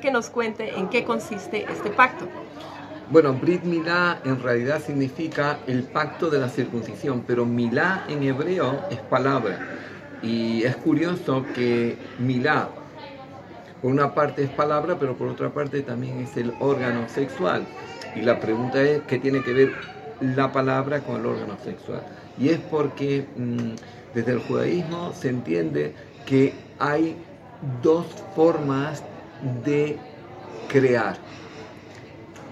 que nos cuente en qué consiste este pacto. Bueno, Brit Milá en realidad significa el pacto de la circuncisión, pero Milá en hebreo es palabra. Y es curioso que Milá, por una parte es palabra, pero por otra parte también es el órgano sexual. Y la pregunta es, ¿qué tiene que ver la palabra con el órgano sexual? Y es porque mm, desde el judaísmo se entiende que hay dos formas de crear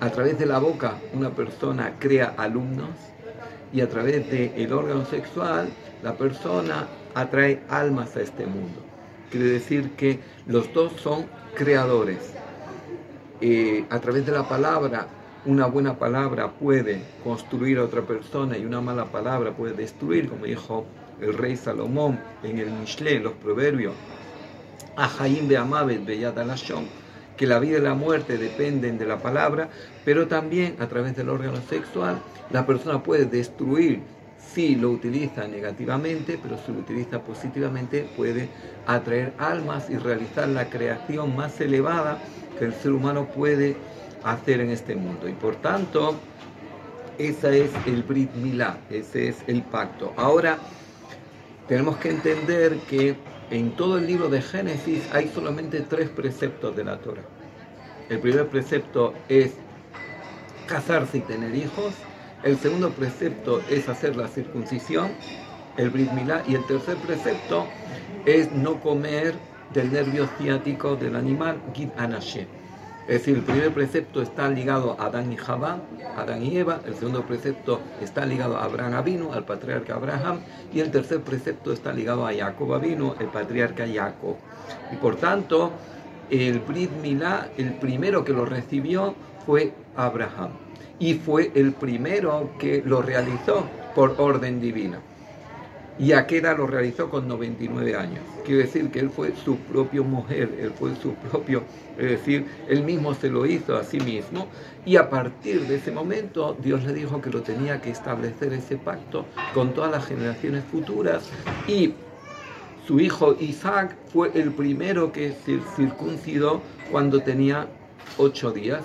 a través de la boca una persona crea alumnos y a través del órgano sexual la persona atrae almas a este mundo. Quiere decir que los dos son creadores. Eh, a través de la palabra, una buena palabra puede construir a otra persona y una mala palabra puede destruir, como dijo el rey Salomón en el Mishle, los proverbios. Ahaim Beamavet Beyat que la vida y la muerte dependen de la palabra, pero también a través del órgano sexual la persona puede destruir si lo utiliza negativamente, pero si lo utiliza positivamente puede atraer almas y realizar la creación más elevada que el ser humano puede hacer en este mundo. Y por tanto, ese es el Brit Milá, ese es el pacto. Ahora, tenemos que entender que en todo el libro de Génesis hay solamente tres preceptos de la Torah. El primer precepto es casarse y tener hijos. El segundo precepto es hacer la circuncisión, el Brit Milá. Y el tercer precepto es no comer del nervio ciático del animal, Gid Anashe. Es decir, el primer precepto está ligado a Adán y Jabá, Adán y Eva, el segundo precepto está ligado a Abraham Avino, al patriarca Abraham, y el tercer precepto está ligado a Jacob Avino, el patriarca Jacob. Y por tanto, el Brit Milá, el primero que lo recibió fue Abraham, y fue el primero que lo realizó por orden divina. Y Aqueda lo realizó con 99 años. Quiere decir que él fue su propio mujer, él fue su propio, es decir, él mismo se lo hizo a sí mismo. Y a partir de ese momento, Dios le dijo que lo tenía que establecer ese pacto con todas las generaciones futuras. Y su hijo Isaac fue el primero que se circuncidó cuando tenía ocho días.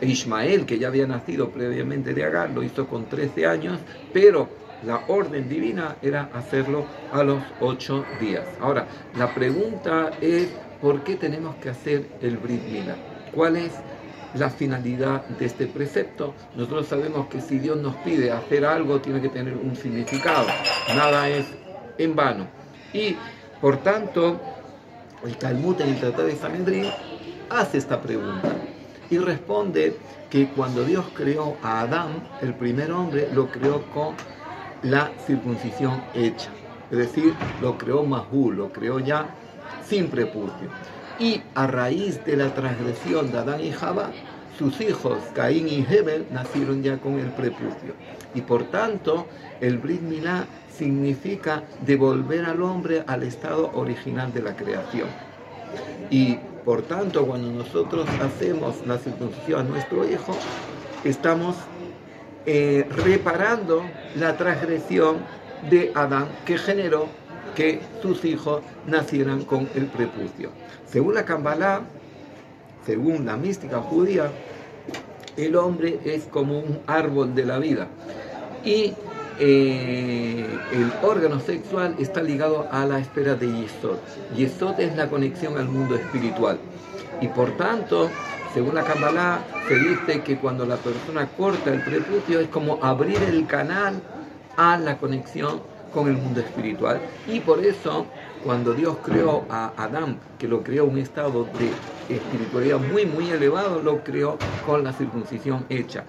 Ismael, que ya había nacido previamente de Agar, lo hizo con 13 años, pero la orden divina era hacerlo a los ocho días. Ahora, la pregunta es, ¿por qué tenemos que hacer el Brit Milá? ¿Cuál es la finalidad de este precepto? Nosotros sabemos que si Dios nos pide hacer algo, tiene que tener un significado. Nada es en vano. Y, por tanto, el Talmud en el Tratado de Sanedrín hace esta pregunta y responde que cuando Dios creó a Adán, el primer hombre, lo creó con la circuncisión hecha. Es decir, lo creó Mahú, lo creó ya sin prepucio. Y a raíz de la transgresión de Adán y Jabá, sus hijos Caín y Hebel nacieron ya con el prepucio. Y por tanto, el Brit Milá significa devolver al hombre al estado original de la creación. Y por tanto, cuando nosotros hacemos la circuncisión a nuestro hijo, estamos eh, reparando la transgresión de Adán que generó que sus hijos nacieran con el prepucio. Según la Kabbalah, según la mística judía, el hombre es como un árbol de la vida y eh, el órgano sexual está ligado a la esfera de Yesod. Yesod es la conexión al mundo espiritual y por tanto según la Kabbalah, se dice que cuando la persona corta el prepucio es como abrir el canal a la conexión con el mundo espiritual. Y por eso, cuando Dios creó a Adán, que lo creó un estado de espiritualidad muy, muy elevado, lo creó con la circuncisión hecha.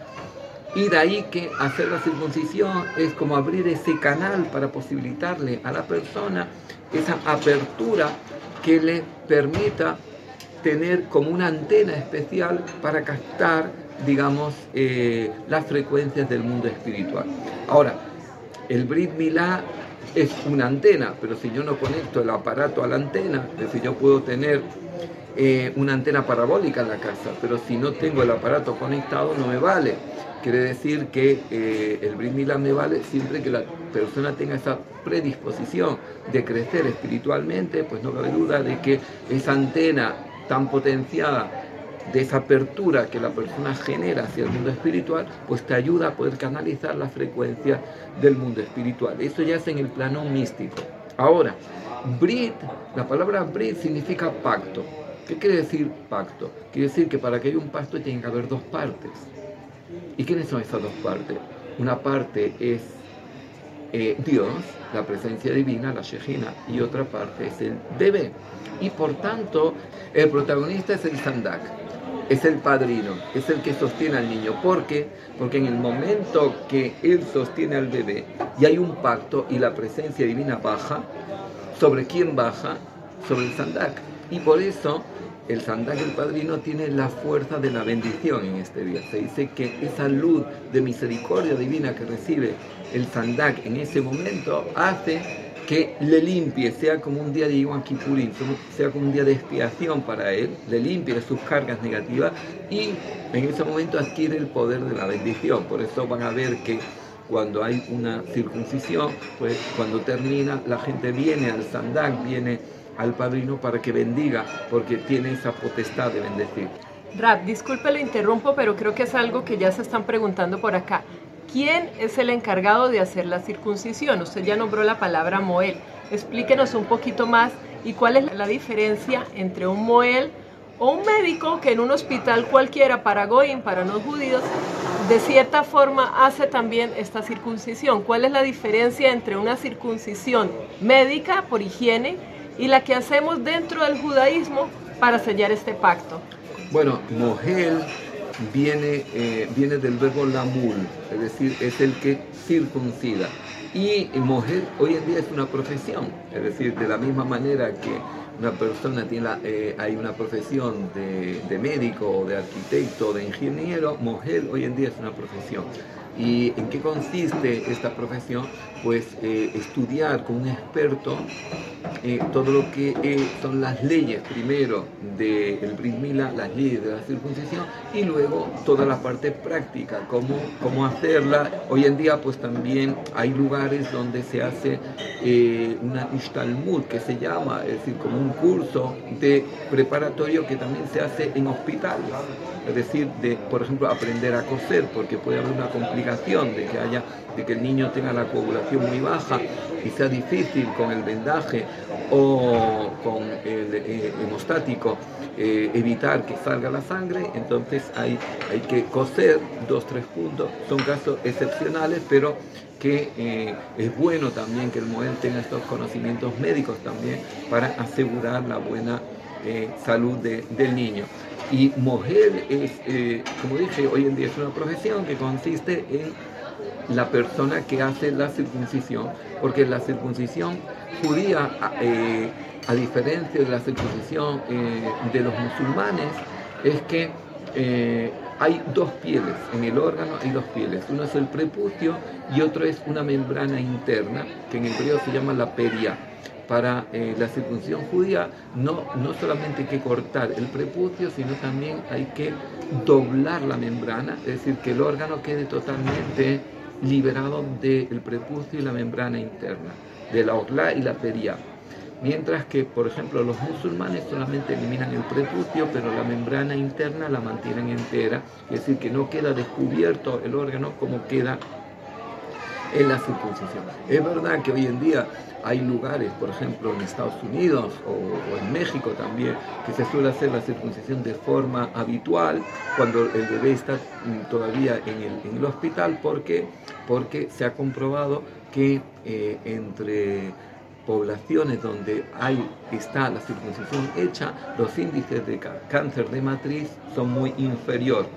Y de ahí que hacer la circuncisión es como abrir ese canal para posibilitarle a la persona esa apertura que le permita tener como una antena especial para captar, digamos, eh, las frecuencias del mundo espiritual. Ahora, el Brit Milá es una antena, pero si yo no conecto el aparato a la antena, es decir, yo puedo tener eh, una antena parabólica en la casa, pero si no tengo el aparato conectado no me vale. Quiere decir que eh, el Brit Milá me vale siempre que la persona tenga esa predisposición de crecer espiritualmente, pues no cabe duda de que esa antena tan potenciada de esa apertura que la persona genera hacia el mundo espiritual, pues te ayuda a poder canalizar la frecuencia del mundo espiritual. Eso ya es en el plano místico. Ahora, Brit, la palabra Brit significa pacto. ¿Qué quiere decir pacto? Quiere decir que para que haya un pacto tiene que haber dos partes. ¿Y quiénes son esas dos partes? Una parte es eh, Dios, la presencia divina, la Shejina, y otra parte es el bebé. Y por tanto, el protagonista es el Sandak, es el padrino, es el que sostiene al niño. ¿Por qué? Porque en el momento que él sostiene al bebé y hay un pacto y la presencia divina baja, ¿sobre quién baja? Sobre el Sandak. Y por eso el Sandak, el padrino, tiene la fuerza de la bendición en este día. Se dice que esa luz de misericordia divina que recibe el Sandak en ese momento hace que le limpie, sea como un día de Yom sea como un día de expiación para él, le limpie sus cargas negativas y en ese momento adquiere el poder de la bendición. Por eso van a ver que cuando hay una circuncisión, pues cuando termina, la gente viene al Sandak, viene al padrino para que bendiga, porque tiene esa potestad de bendecir. Rab, disculpe, lo interrumpo, pero creo que es algo que ya se están preguntando por acá. ¿Quién es el encargado de hacer la circuncisión? Usted ya nombró la palabra Moel. Explíquenos un poquito más y cuál es la diferencia entre un Moel o un médico que en un hospital cualquiera para Goim, para no judíos, de cierta forma hace también esta circuncisión. ¿Cuál es la diferencia entre una circuncisión médica por higiene y la que hacemos dentro del judaísmo para sellar este pacto? Bueno, Mohel viene, eh, viene del verbo lamul, es decir, es el que circuncida. Y Mohel hoy en día es una profesión, es decir, de la misma manera que una persona tiene eh, hay una profesión de, de, médico, de arquitecto, de ingeniero, Mohel hoy en día es una profesión. ¿Y en qué consiste esta profesión? Pues eh, estudiar con un experto eh, todo lo que eh, son las leyes, primero del de Brit Mila, las leyes de la circuncisión, y luego toda la parte práctica, cómo, cómo hacerla. Hoy en día pues también hay lugares donde se hace una Ishtalmud, que se llama, es decir, como un curso de preparatorio que también se hace en hospitales, es decir, de, por ejemplo, aprender a coser, porque puede haber una complicación de que haya de que el niño tenga la coagulación muy baja sea difícil con el vendaje o con el eh, hemostático eh, evitar que salga la sangre, entonces hay, hay que coser dos, tres puntos. Son casos excepcionales, pero que eh, es bueno también que el MOEL tenga estos conocimientos médicos también para asegurar la buena salud del niño. Y Mohel es, como dije, hoy en día es una profesión que consiste en la persona que hace la circuncisión, porque la circuncisión judía, eh, a diferencia de la circuncisión eh, de los musulmanes, es que eh, hay dos pieles, en el órgano hay dos pieles, uno es el prepucio y otro es una membrana interna, que en hebreo se llama la peria. Para la circuncisión judía no, no solamente hay que cortar el prepucio, sino también hay que doblar la membrana, es decir, que el órgano quede totalmente liberado del prepucio y la membrana interna, de la orla y la peria. Mientras que, por ejemplo, los musulmanes solamente eliminan el prepucio, pero la membrana interna la mantienen entera, es decir, que no queda descubierto el órgano como queda en la circuncisión. Es verdad que hoy en día hay lugares, por ejemplo en Estados Unidos o, en México también, que se suele hacer la circuncisión de forma habitual cuando el bebé está mm, todavía en el, hospital. ¿Por qué? Porque se ha comprobado que eh, entre poblaciones donde hay, está la circuncisión hecha, los índices de cáncer de matriz son muy inferior.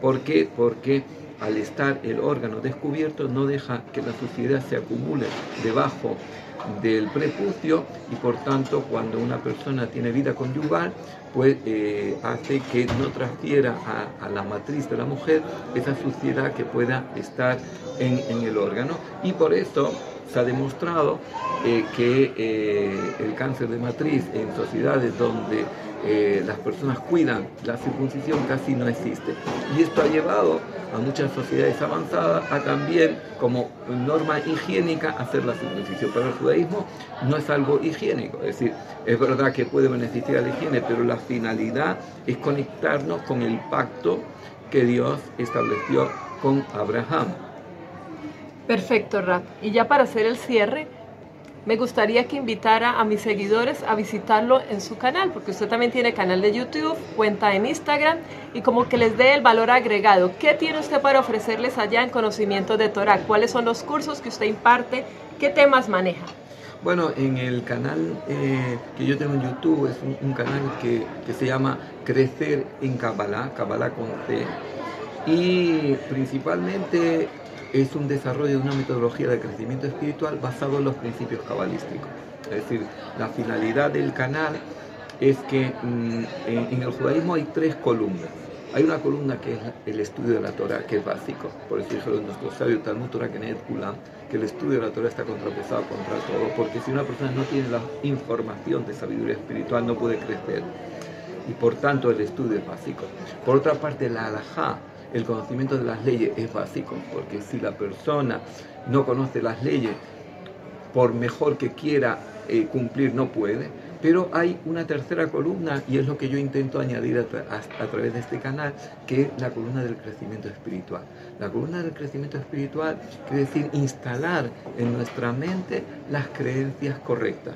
¿Por qué? Porque al estar el órgano descubierto no deja que la suciedad se acumule debajo del prepucio y por tanto cuando una persona tiene vida conyugal pues eh, hace que no transfiera a, la matriz de la mujer esa suciedad que pueda estar en, en el órgano. Y por eso se ha demostrado eh, que eh, el cáncer de matriz en sociedades donde eh, las personas cuidan la circuncisión casi no existe. Y esto ha llevado a muchas sociedades avanzadas a también, como norma higiénica, hacer la circuncisión. Pero el judaísmo no es algo higiénico, es decir, es verdad que puede beneficiar a la higiene, pero la finalidad es conectarnos con el pacto que Dios estableció con Abraham. Perfecto, Rap. Y ya para hacer el cierre, me gustaría que invitara a mis seguidores a visitarlo en su canal, porque usted también tiene canal de YouTube, cuenta en Instagram, y como que les dé el valor agregado. ¿Qué tiene usted para ofrecerles allá en conocimiento de Torah? ¿Cuáles son los cursos que usted imparte? ¿Qué temas maneja? Bueno, en el canal eh, que yo tengo en YouTube es un, canal que, que, se llama Crecer en Kabbalah, Kabbalah con C, y principalmente es un desarrollo de una metodología de crecimiento espiritual basado en los principios cabalísticos. Es decir, la finalidad del canal es que mm, en, el judaísmo hay tres columnas. Hay una columna que es el estudio de la Torah, que es básico. Por eso dijeron nuestro sabio Talmud Torah Kenet Kulam, que el estudio de la Torah está contrapesado contra todo, porque si una persona no tiene la información de sabiduría espiritual, no puede crecer. Y por tanto el estudio es básico. Por otra parte, la halajá, el conocimiento de las leyes es básico, porque si la persona no conoce las leyes, por mejor que quiera eh, cumplir, no puede. Pero hay una tercera columna, y es lo que yo intento añadir a, a, través de este canal, que es la columna del crecimiento espiritual. La columna del crecimiento espiritual quiere decir instalar en nuestra mente las creencias correctas.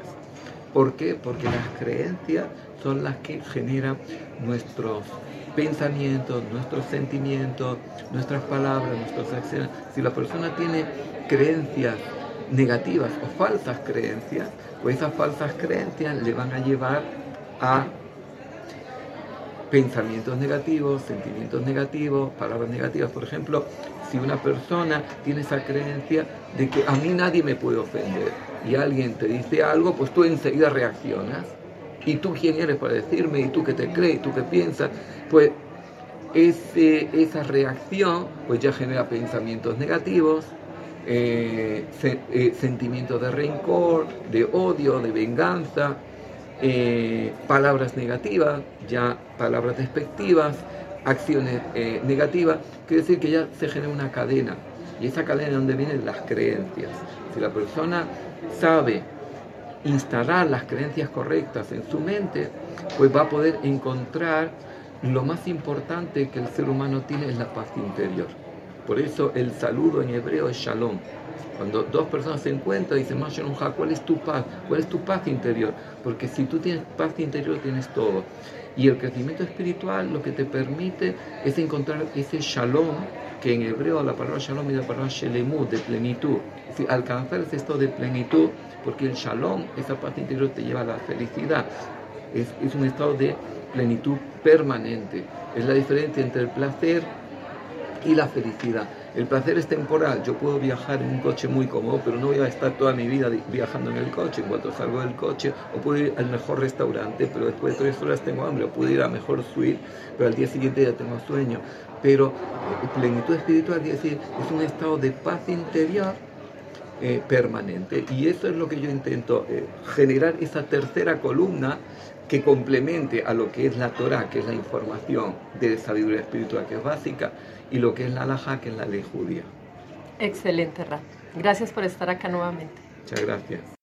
¿Por qué? Porque las creencias son las que generan nuestros pensamientos, nuestros sentimientos, nuestras palabras, nuestras acciones. Si la persona tiene creencias negativas o falsas creencias, pues esas falsas creencias le van a llevar a pensamientos negativos, sentimientos negativos, palabras negativas. Por ejemplo, si una persona tiene esa creencia de que a mí nadie me puede ofender y alguien te dice algo, pues tú enseguida reaccionas ¿Y tú quién eres para decirme? ¿Y tú qué te crees? ¿Y tú qué piensas? Pues esa reacción pues ya genera pensamientos negativos, eh, eh, sentimientos de rencor, de odio, de venganza, eh, palabras negativas, ya palabras despectivas, acciones negativas, quiere decir que ya se genera una cadena. Y esa cadena es donde vienen las creencias. Si la persona sabe instalar las creencias correctas en su mente, pues va a poder encontrar lo más importante que el ser humano tiene es la paz interior. Por eso el saludo en hebreo es shalom. Cuando dos personas se encuentran, dicen, ¿cuál es tu paz? ¿Cuál es tu paz interior? Porque si tú tienes paz interior, tienes todo. Y el crecimiento espiritual lo que te permite es encontrar ese shalom, que en hebreo la palabra shalom es la palabra shelemut, de plenitud. Es decir, alcanzar ese de plenitud porque el shalom, esa paz interior te lleva a la felicidad. Es, es un estado de plenitud permanente. Es la diferencia entre el placer y la felicidad. El placer es temporal. Yo puedo viajar en un coche muy cómodo, pero no voy a estar toda mi vida viajando en el coche. En cuanto salgo del coche, o puedo ir al mejor restaurante, pero después de tres horas tengo hambre. O puedo ir a mejor suite, pero al día siguiente ya tengo sueño. Pero eh, plenitud espiritual es decir, es un estado de paz interior eh, permanente. Y eso es lo que yo intento, eh, generar esa tercera columna que complemente a lo que es la Torah, que es la información de sabiduría espiritual, que es básica, y lo que es la Alajá, que es la ley judía. Excelente, Ra. Gracias por estar acá nuevamente. Muchas gracias.